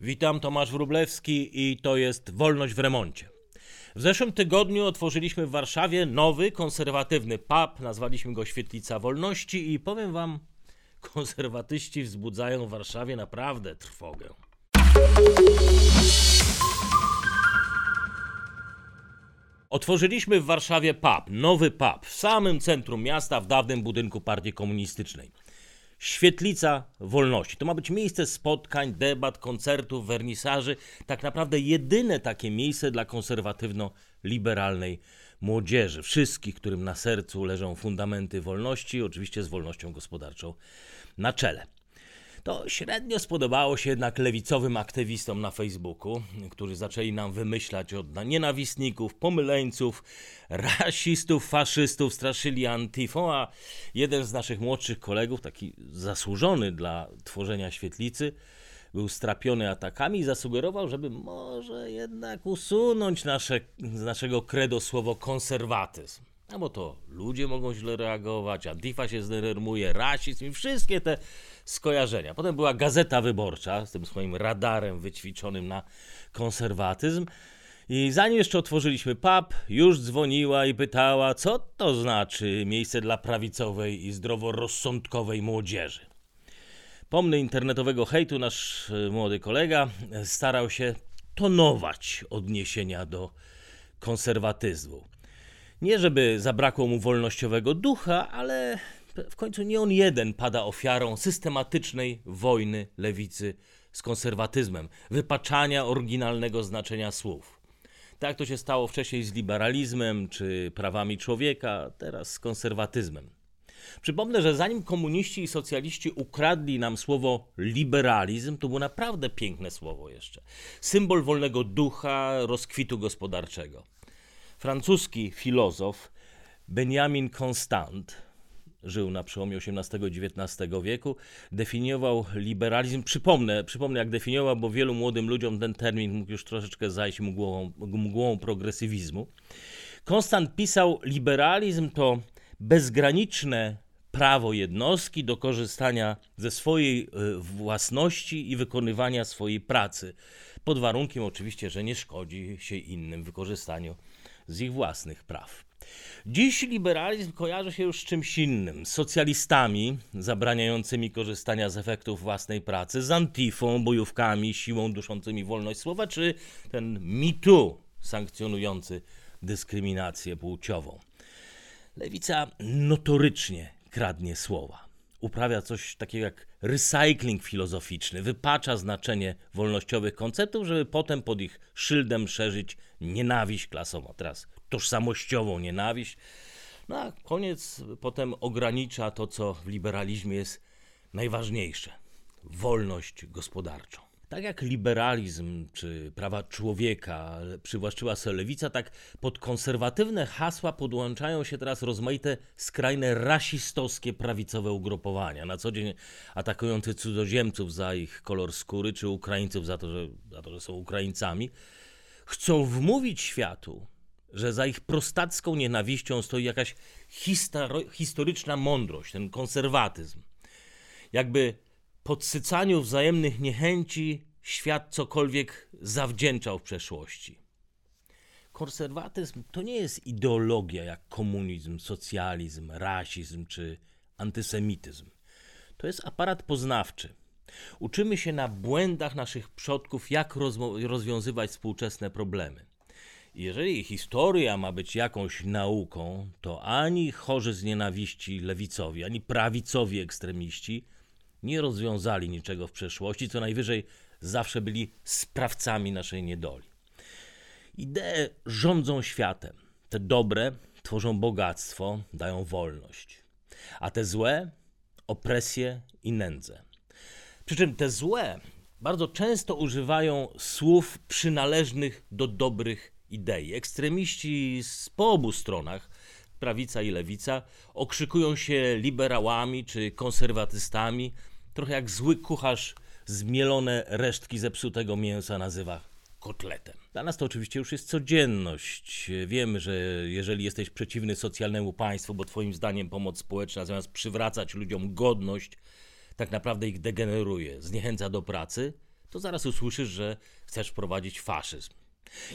Witam, Tomasz Wróblewski i to jest Wolność w remoncie. W zeszłym tygodniu otworzyliśmy w Warszawie nowy, konserwatywny pub, nazwaliśmy go Świetlica Wolności i powiem wam, konserwatyści wzbudzają w Warszawie naprawdę trwogę. Otworzyliśmy w Warszawie pub, nowy pub, w samym centrum miasta, w dawnym budynku Partii Komunistycznej. Świetlica Wolności. To ma być miejsce spotkań, debat, koncertów, wernisaży. Tak naprawdę jedyne takie miejsce dla konserwatywno-liberalnej młodzieży. Wszystkich, którym na sercu leżą fundamenty wolności, oczywiście z wolnością gospodarczą na czele. To średnio spodobało się jednak lewicowym aktywistom na Facebooku, którzy zaczęli nam wymyślać od nienawistników, pomyleńców, rasistów, faszystów, straszyli antifą, a jeden z naszych młodszych kolegów, taki zasłużony dla tworzenia świetlicy, był strapiony atakami i zasugerował, żeby może jednak usunąć nasze, z naszego credo słowo konserwatyzm. No bo to ludzie mogą źle reagować, Antifa się zdenerwuje, rasizm i wszystkie te skojarzenia. Potem była Gazeta Wyborcza z tym swoim radarem wyćwiczonym na konserwatyzm. I zanim jeszcze otworzyliśmy pub, już dzwoniła i pytała, co to znaczy miejsce dla prawicowej i zdroworozsądkowej młodzieży. Pomny internetowego hejtu nasz e, młody kolega starał się tonować odniesienia do konserwatyzmu. Nie żeby zabrakło mu wolnościowego ducha, ale w końcu nie on jeden pada ofiarą systematycznej wojny lewicy z konserwatyzmem, wypaczania oryginalnego znaczenia słów. Tak to się stało wcześniej z liberalizmem czy prawami człowieka, teraz z konserwatyzmem. Przypomnę, że zanim komuniści i socjaliści ukradli nam słowo liberalizm, to było naprawdę piękne słowo jeszcze. Symbol wolnego ducha, rozkwitu gospodarczego. Francuski filozof Benjamin Constant żył na przełomie XVIII i XIX wieku, definiował liberalizm. Przypomnę, przypomnę, jak definiował, bo wielu młodym ludziom ten termin mógł już troszeczkę zajść mgłą, mgłą progresywizmu. Konstant pisał, liberalizm to bezgraniczne prawo jednostki do korzystania ze swojej e, własności i wykonywania swojej pracy, pod warunkiem oczywiście, że nie szkodzi się innym wykorzystaniu z ich własnych praw. Dziś liberalizm kojarzy się już z czymś innym, z socjalistami zabraniającymi korzystania z efektów własnej pracy, z antifą, bojówkami, siłą duszącymi wolność słowa, czy ten mitu sankcjonujący dyskryminację płciową. Lewica notorycznie kradnie słowa uprawia coś takiego jak recycling filozoficzny, wypacza znaczenie wolnościowych konceptów, żeby potem pod ich szyldem szerzyć nienawiść klasową. Teraz tożsamościową nienawiść. No a koniec potem ogranicza to, co w liberalizmie jest najważniejsze wolność gospodarczą. Tak jak liberalizm czy prawa człowieka przywłaszczyła sobie lewica, tak pod konserwatywne hasła podłączają się teraz rozmaite skrajne rasistowskie prawicowe ugrupowania, na co dzień atakujące cudzoziemców za ich kolor skóry, czy Ukraińców za to, że, za to, że są Ukraińcami. Chcą wmówić światu, że za ich prostacką nienawiścią stoi jakaś historyczna mądrość, ten konserwatyzm. Jakby podsycaniu wzajemnych niechęci świat cokolwiek zawdzięczał w przeszłości. Konserwatyzm to nie jest ideologia jak komunizm, socjalizm, rasizm czy antysemityzm. To jest aparat poznawczy. Uczymy się na błędach naszych przodków, jak rozwiązywać współczesne problemy. Jeżeli historia ma być jakąś nauką, to ani chorzy z nienawiści lewicowi, ani prawicowi ekstremiści nie rozwiązali niczego w przeszłości, co najwyżej zawsze byli sprawcami naszej niedoli. Idee rządzą światem. Te dobre tworzą bogactwo, dają wolność, a te złe opresję i nędzę. Przy czym te złe bardzo często używają słów przynależnych do dobrych idei. Ekstremiści z po obu stronach prawica i lewica, okrzykują się liberałami czy konserwatystami, trochę jak zły kucharz zmielone resztki zepsutego mięsa nazywa kotletem. Dla nas to oczywiście już jest codzienność. Wiemy, że jeżeli jesteś przeciwny socjalnemu państwu, bo twoim zdaniem pomoc społeczna zamiast przywracać ludziom godność, tak naprawdę ich degeneruje, zniechęca do pracy, to zaraz usłyszysz, że chcesz wprowadzić faszyzm.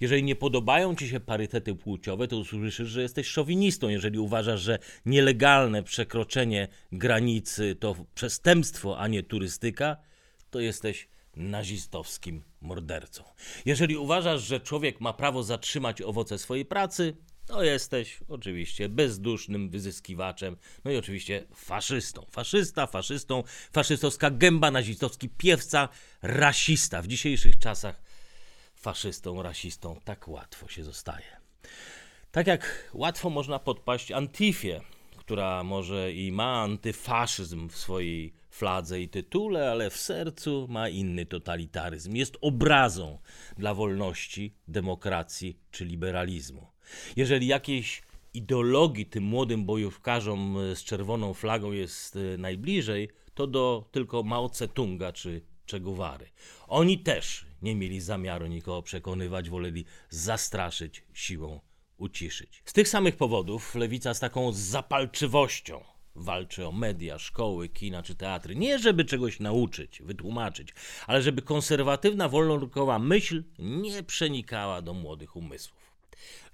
Jeżeli nie podobają ci się parytety płciowe, to usłyszysz, że jesteś szowinistą. Jeżeli uważasz, że nielegalne przekroczenie granicy to przestępstwo, a nie turystyka, to jesteś nazistowskim mordercą. Jeżeli uważasz, że człowiek ma prawo zatrzymać owoce swojej pracy, to jesteś oczywiście bezdusznym wyzyskiwaczem, no i oczywiście faszystą. Faszysta, faszystą, faszystowska gęba, nazistowski piewca, rasista. W dzisiejszych czasach faszystą, rasistą tak łatwo się zostaje. Tak jak łatwo można podpaść Antifie, która może i ma antyfaszyzm w swojej fladze i tytule, ale w sercu ma inny totalitaryzm. Jest obrazą dla wolności, demokracji czy liberalizmu. Jeżeli jakiejś ideologii tym młodym bojówkarzom z czerwoną flagą jest e, najbliżej, to do tylko Mao Tse-tunga czy Che Guevary. Oni też nie mieli zamiaru nikogo przekonywać, woleli zastraszyć, siłą uciszyć. Z tych samych powodów lewica z taką zapalczywością walczy o media, szkoły, kina czy teatry. Nie żeby czegoś nauczyć, wytłumaczyć, ale żeby konserwatywna, wolnorynkowa myśl nie przenikała do młodych umysłów.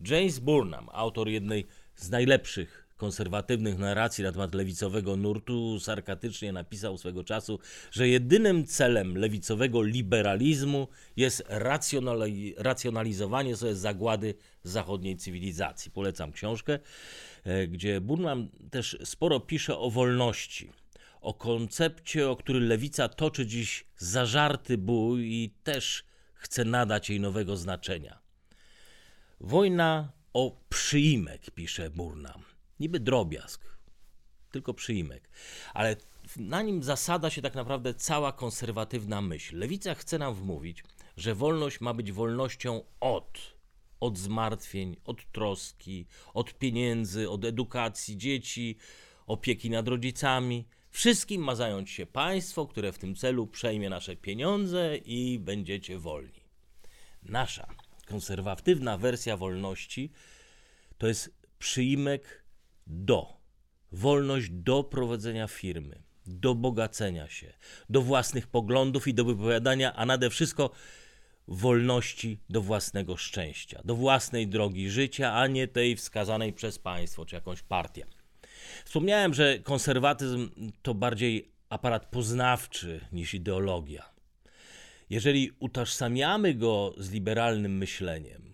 James Burnham, autor jednej z najlepszych konserwatywnych narracji na temat lewicowego nurtu sarkatycznie napisał swego czasu, że jedynym celem lewicowego liberalizmu jest racjonali racjonalizowanie sobie zagłady zachodniej cywilizacji. Polecam książkę, e, gdzie Burnham też sporo pisze o wolności, o koncepcie, o który lewica toczy dziś zażarty bój i też chce nadać jej nowego znaczenia. Wojna o przyimek, pisze Burnham niby drobiazg, tylko przyimek, ale na nim zasada się tak naprawdę cała konserwatywna myśl. Lewica chce nam wmówić, że wolność ma być wolnością od, od zmartwień, od troski, od pieniędzy, od edukacji dzieci, opieki nad rodzicami. Wszystkim ma zająć się państwo, które w tym celu przejmie nasze pieniądze i będziecie wolni. Nasza konserwatywna wersja wolności to jest przyimek do. Wolność do prowadzenia firmy, do bogacenia się, do własnych poglądów i do wypowiadania, a nade wszystko wolności do własnego szczęścia, do własnej drogi życia, a nie tej wskazanej przez państwo czy jakąś partię. Wspomniałem, że konserwatyzm to bardziej aparat poznawczy niż ideologia. Jeżeli utożsamiamy go z liberalnym myśleniem,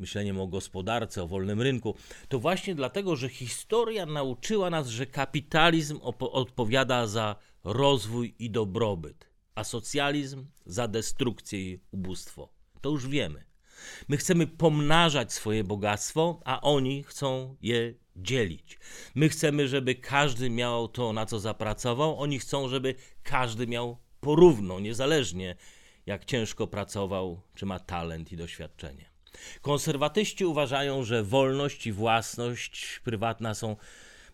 myśleniem o gospodarce, o wolnym rynku, to właśnie dlatego, że historia nauczyła nas, że kapitalizm odpowiada za rozwój i dobrobyt, a socjalizm za destrukcję i ubóstwo. To już wiemy. My chcemy pomnażać swoje bogactwo, a oni chcą je dzielić. My chcemy, żeby każdy miał to, na co zapracował, oni chcą, żeby każdy miał porówno, niezależnie jak ciężko pracował, czy ma talent i doświadczenie. Konserwatyści uważają, że wolność i własność prywatna są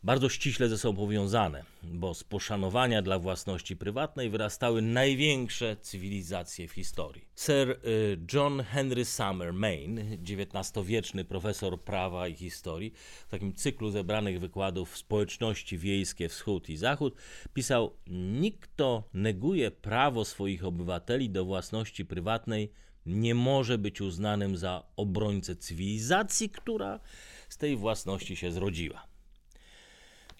bardzo ściśle ze sobą powiązane, bo z poszanowania dla własności prywatnej wyrastały największe cywilizacje w historii. Sir y, John Henry Summer Main, XIX-wieczny profesor prawa i historii, w takim cyklu zebranych wykładów Społeczności wiejskie Wschód i Zachód, pisał: Nikt, kto neguje prawo swoich obywateli do własności prywatnej, nie może być uznanym za obrońcę cywilizacji, która z tej własności się zrodziła.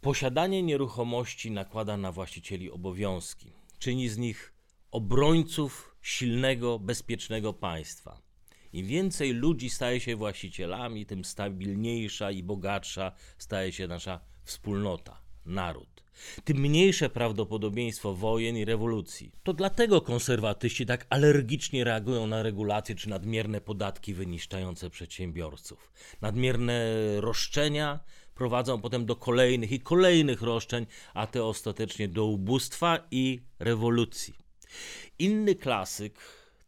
Posiadanie nieruchomości nakłada na właścicieli obowiązki, czyni z nich obrońców silnego, bezpiecznego państwa. Im więcej ludzi staje się właścicielami, tym stabilniejsza i bogatsza staje się nasza wspólnota, naród tym mniejsze prawdopodobieństwo wojen i rewolucji. To dlatego konserwatyści tak alergicznie reagują na regulacje czy nadmierne podatki wyniszczające przedsiębiorców. Nadmierne roszczenia prowadzą potem do kolejnych i kolejnych roszczeń, a te ostatecznie do ubóstwa i rewolucji. Inny klasyk,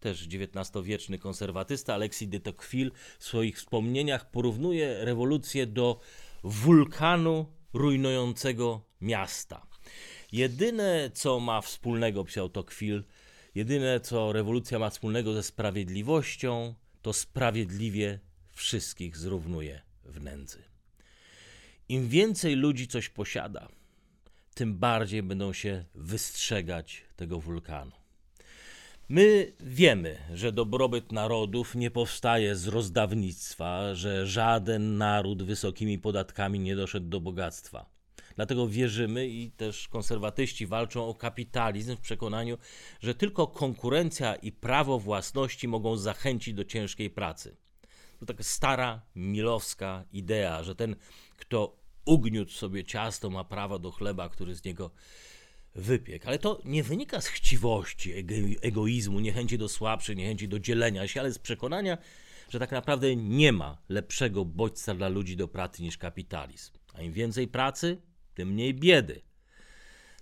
też XIX-wieczny konserwatysta Alexis de Tocqueville w swoich wspomnieniach porównuje rewolucję do wulkanu rujnującego miasta. Jedyne, co ma wspólnego, pisał Tocqueville, jedyne, co rewolucja ma wspólnego ze sprawiedliwością, to sprawiedliwie wszystkich zrównuje w nędzy. Im więcej ludzi coś posiada, tym bardziej będą się wystrzegać tego wulkanu. My wiemy, że dobrobyt narodów nie powstaje z rozdawnictwa, że żaden naród wysokimi podatkami nie doszedł do bogactwa. Dlatego wierzymy i też konserwatyści walczą o kapitalizm w przekonaniu, że tylko konkurencja i prawo własności mogą zachęcić do ciężkiej pracy. To taka stara, milowska idea, że ten, kto ugniótł sobie ciasto, ma prawo do chleba, który z niego wypiekł. Ale to nie wynika z chciwości, egoizmu, niechęci do słabszych, niechęci do dzielenia się, ale z przekonania, że tak naprawdę nie ma lepszego bodźca dla ludzi do pracy niż kapitalizm. A im więcej pracy, tym mniej biedy.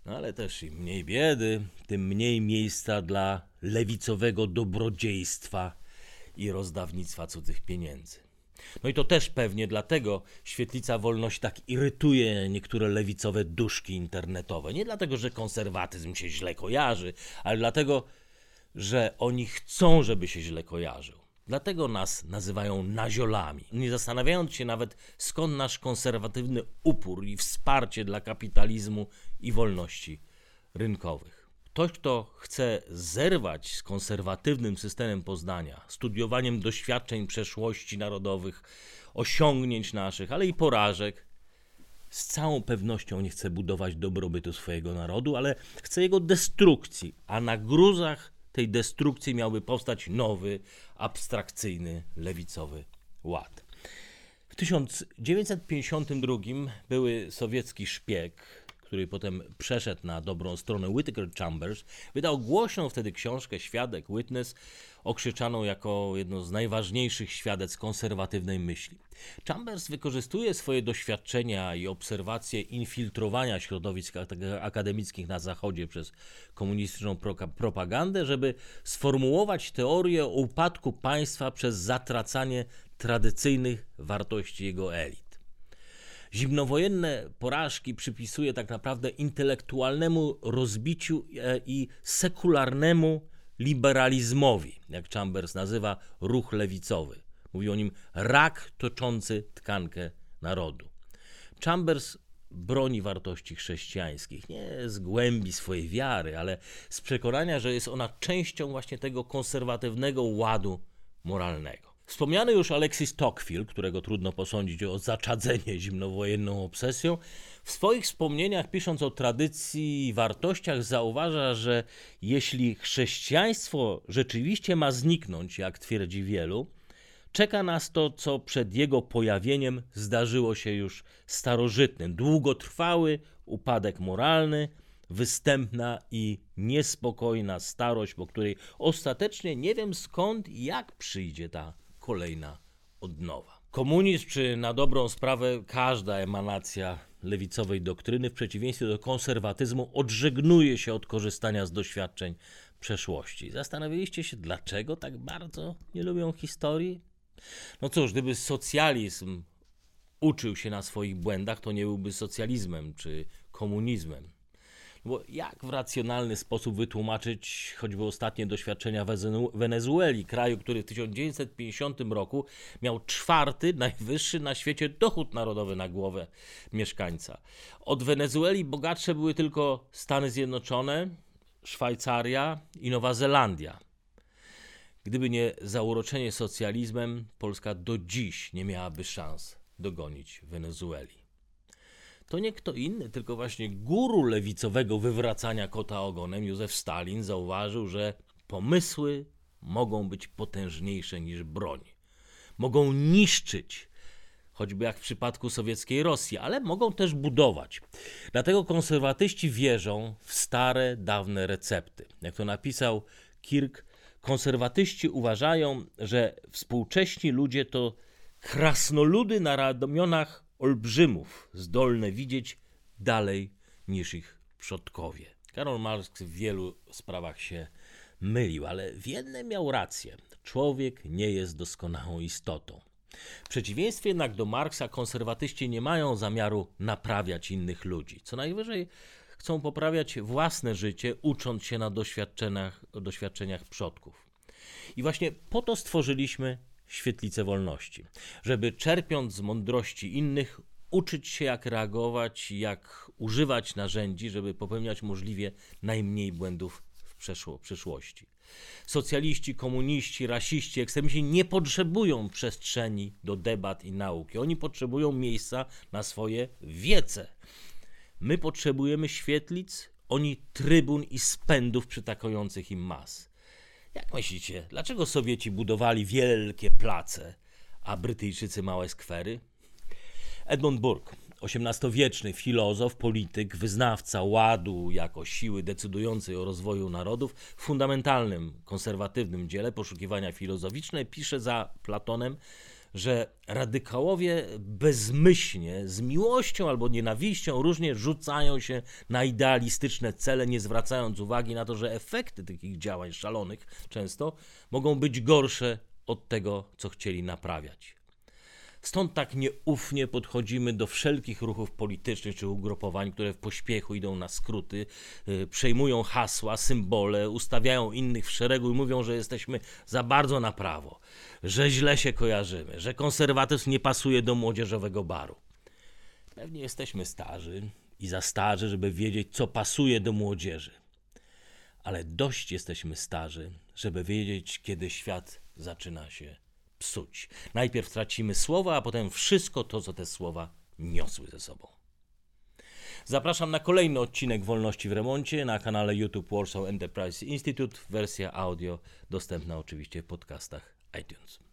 No ale też im mniej biedy, tym mniej miejsca dla lewicowego dobrodziejstwa i rozdawnictwa cudzych pieniędzy. No i to też pewnie dlatego świetlica wolności tak irytuje niektóre lewicowe duszki internetowe. Nie dlatego, że konserwatyzm się źle kojarzy, ale dlatego, że oni chcą, żeby się źle kojarzył. Dlatego nas nazywają naziolami, nie zastanawiając się nawet skąd nasz konserwatywny upór i wsparcie dla kapitalizmu i wolności rynkowych. Ktoś, kto chce zerwać z konserwatywnym systemem poznania, studiowaniem doświadczeń przeszłości narodowych, osiągnięć naszych, ale i porażek, z całą pewnością nie chce budować dobrobytu swojego narodu, ale chce jego destrukcji, a na gruzach tej destrukcji miałby powstać nowy, abstrakcyjny, lewicowy ład. W 1952 były sowiecki szpieg, który potem przeszedł na dobrą stronę Whittaker Chambers, wydał głośną wtedy książkę Świadek, Witness, okrzyczaną jako jedno z najważniejszych świadectw konserwatywnej myśli. Chambers wykorzystuje swoje doświadczenia i obserwacje infiltrowania środowisk akademickich na Zachodzie przez komunistyczną propagandę, żeby sformułować teorię o upadku państwa przez zatracanie tradycyjnych wartości jego elit. Zimnowojenne porażki przypisuje tak naprawdę intelektualnemu rozbiciu e, i sekularnemu liberalizmowi, jak Chambers nazywa ruch lewicowy. Mówi o nim rak toczący tkankę narodu. Chambers broni wartości chrześcijańskich, nie z głębi swojej wiary, ale z przekonania, że jest ona częścią właśnie tego konserwatywnego ładu moralnego. Wspomniany już Alexis Tocqueville, którego trudno posądzić o zaczadzenie zimnowojenną obsesją, w swoich wspomnieniach, pisząc o tradycji i wartościach, zauważa, że jeśli chrześcijaństwo rzeczywiście ma zniknąć, jak twierdzi wielu, czeka nas to, co przed jego pojawieniem zdarzyło się już starożytnym. Długotrwały upadek moralny, występna i niespokojna starość, po której ostatecznie nie wiem skąd i jak przyjdzie ta kolejna odnowa. Komunizm, czy na dobrą sprawę każda emanacja lewicowej doktryny, w przeciwieństwie do konserwatyzmu, odżegnuje się od korzystania z doświadczeń przeszłości. Zastanawialiście się, dlaczego tak bardzo nie lubią historii? No cóż, gdyby socjalizm uczył się na swoich błędach, to nie byłby socjalizmem czy komunizmem. Bo jak w racjonalny sposób wytłumaczyć choćby ostatnie doświadczenia Wenezueli, kraju, który w 1950 roku miał czwarty najwyższy na świecie dochód narodowy na głowę mieszkańca. Od Wenezueli bogatsze były tylko Stany Zjednoczone, Szwajcaria i Nowa Zelandia. Gdyby nie zauroczenie socjalizmem, Polska do dziś nie miałaby szans dogonić Wenezueli to nie kto inny, tylko właśnie guru lewicowego wywracania kota ogonem, Józef Stalin, zauważył, że pomysły mogą być potężniejsze niż broń. Mogą niszczyć, choćby jak w przypadku sowieckiej Rosji, ale mogą też budować. Dlatego konserwatyści wierzą w stare, dawne recepty. Jak to napisał Kirk, konserwatyści uważają, że współcześni ludzie to krasnoludy na ramionach olbrzymów zdolne widzieć dalej niż ich przodkowie. Karol Marx w wielu sprawach się mylił, ale w jednym miał rację. Człowiek nie jest doskonałą istotą. W przeciwieństwie jednak do Marksa, konserwatyści nie mają zamiaru naprawiać innych ludzi. Co najwyżej chcą poprawiać własne życie, ucząc się na doświadczeniach, doświadczeniach przodków. I właśnie po to stworzyliśmy świetlicę wolności, żeby czerpiąc z mądrości innych, uczyć się jak reagować, jak używać narzędzi, żeby popełniać możliwie najmniej błędów w przyszłości. Socjaliści, komuniści, rasiści, ekstremiści nie potrzebują przestrzeni do debat i nauki. Oni potrzebują miejsca na swoje wiece. My potrzebujemy świetlic, oni trybun i spędów przytakujących im mas. Jak myślicie, dlaczego Sowieci budowali wielkie place, a Brytyjczycy małe skwery? Edmund Burke, XVIII-wieczny filozof, polityk, wyznawca ładu jako siły decydującej o rozwoju narodów, w fundamentalnym, konserwatywnym dziele poszukiwania filozoficzne pisze za Platonem, że radykałowie bezmyślnie, z miłością albo nienawiścią różnie rzucają się na idealistyczne cele, nie zwracając uwagi na to, że efekty takich działań szalonych często mogą być gorsze od tego, co chcieli naprawiać. Stąd tak nieufnie podchodzimy do wszelkich ruchów politycznych czy ugrupowań, które w pośpiechu idą na skróty, yy, przejmują hasła, symbole, ustawiają innych w szeregu i mówią, że jesteśmy za bardzo na prawo, że źle się kojarzymy, że konserwatyzm nie pasuje do młodzieżowego baru. Pewnie jesteśmy starzy i za starzy, żeby wiedzieć, co pasuje do młodzieży. Ale dość jesteśmy starzy, żeby wiedzieć, kiedy świat zaczyna się psuć. Najpierw tracimy słowa, a potem wszystko to, co te słowa niosły ze sobą. Zapraszam na kolejny odcinek Wolności w Remoncie na kanale YouTube Warsaw Enterprise Institute. Wersja audio dostępna oczywiście w podcastach iTunes.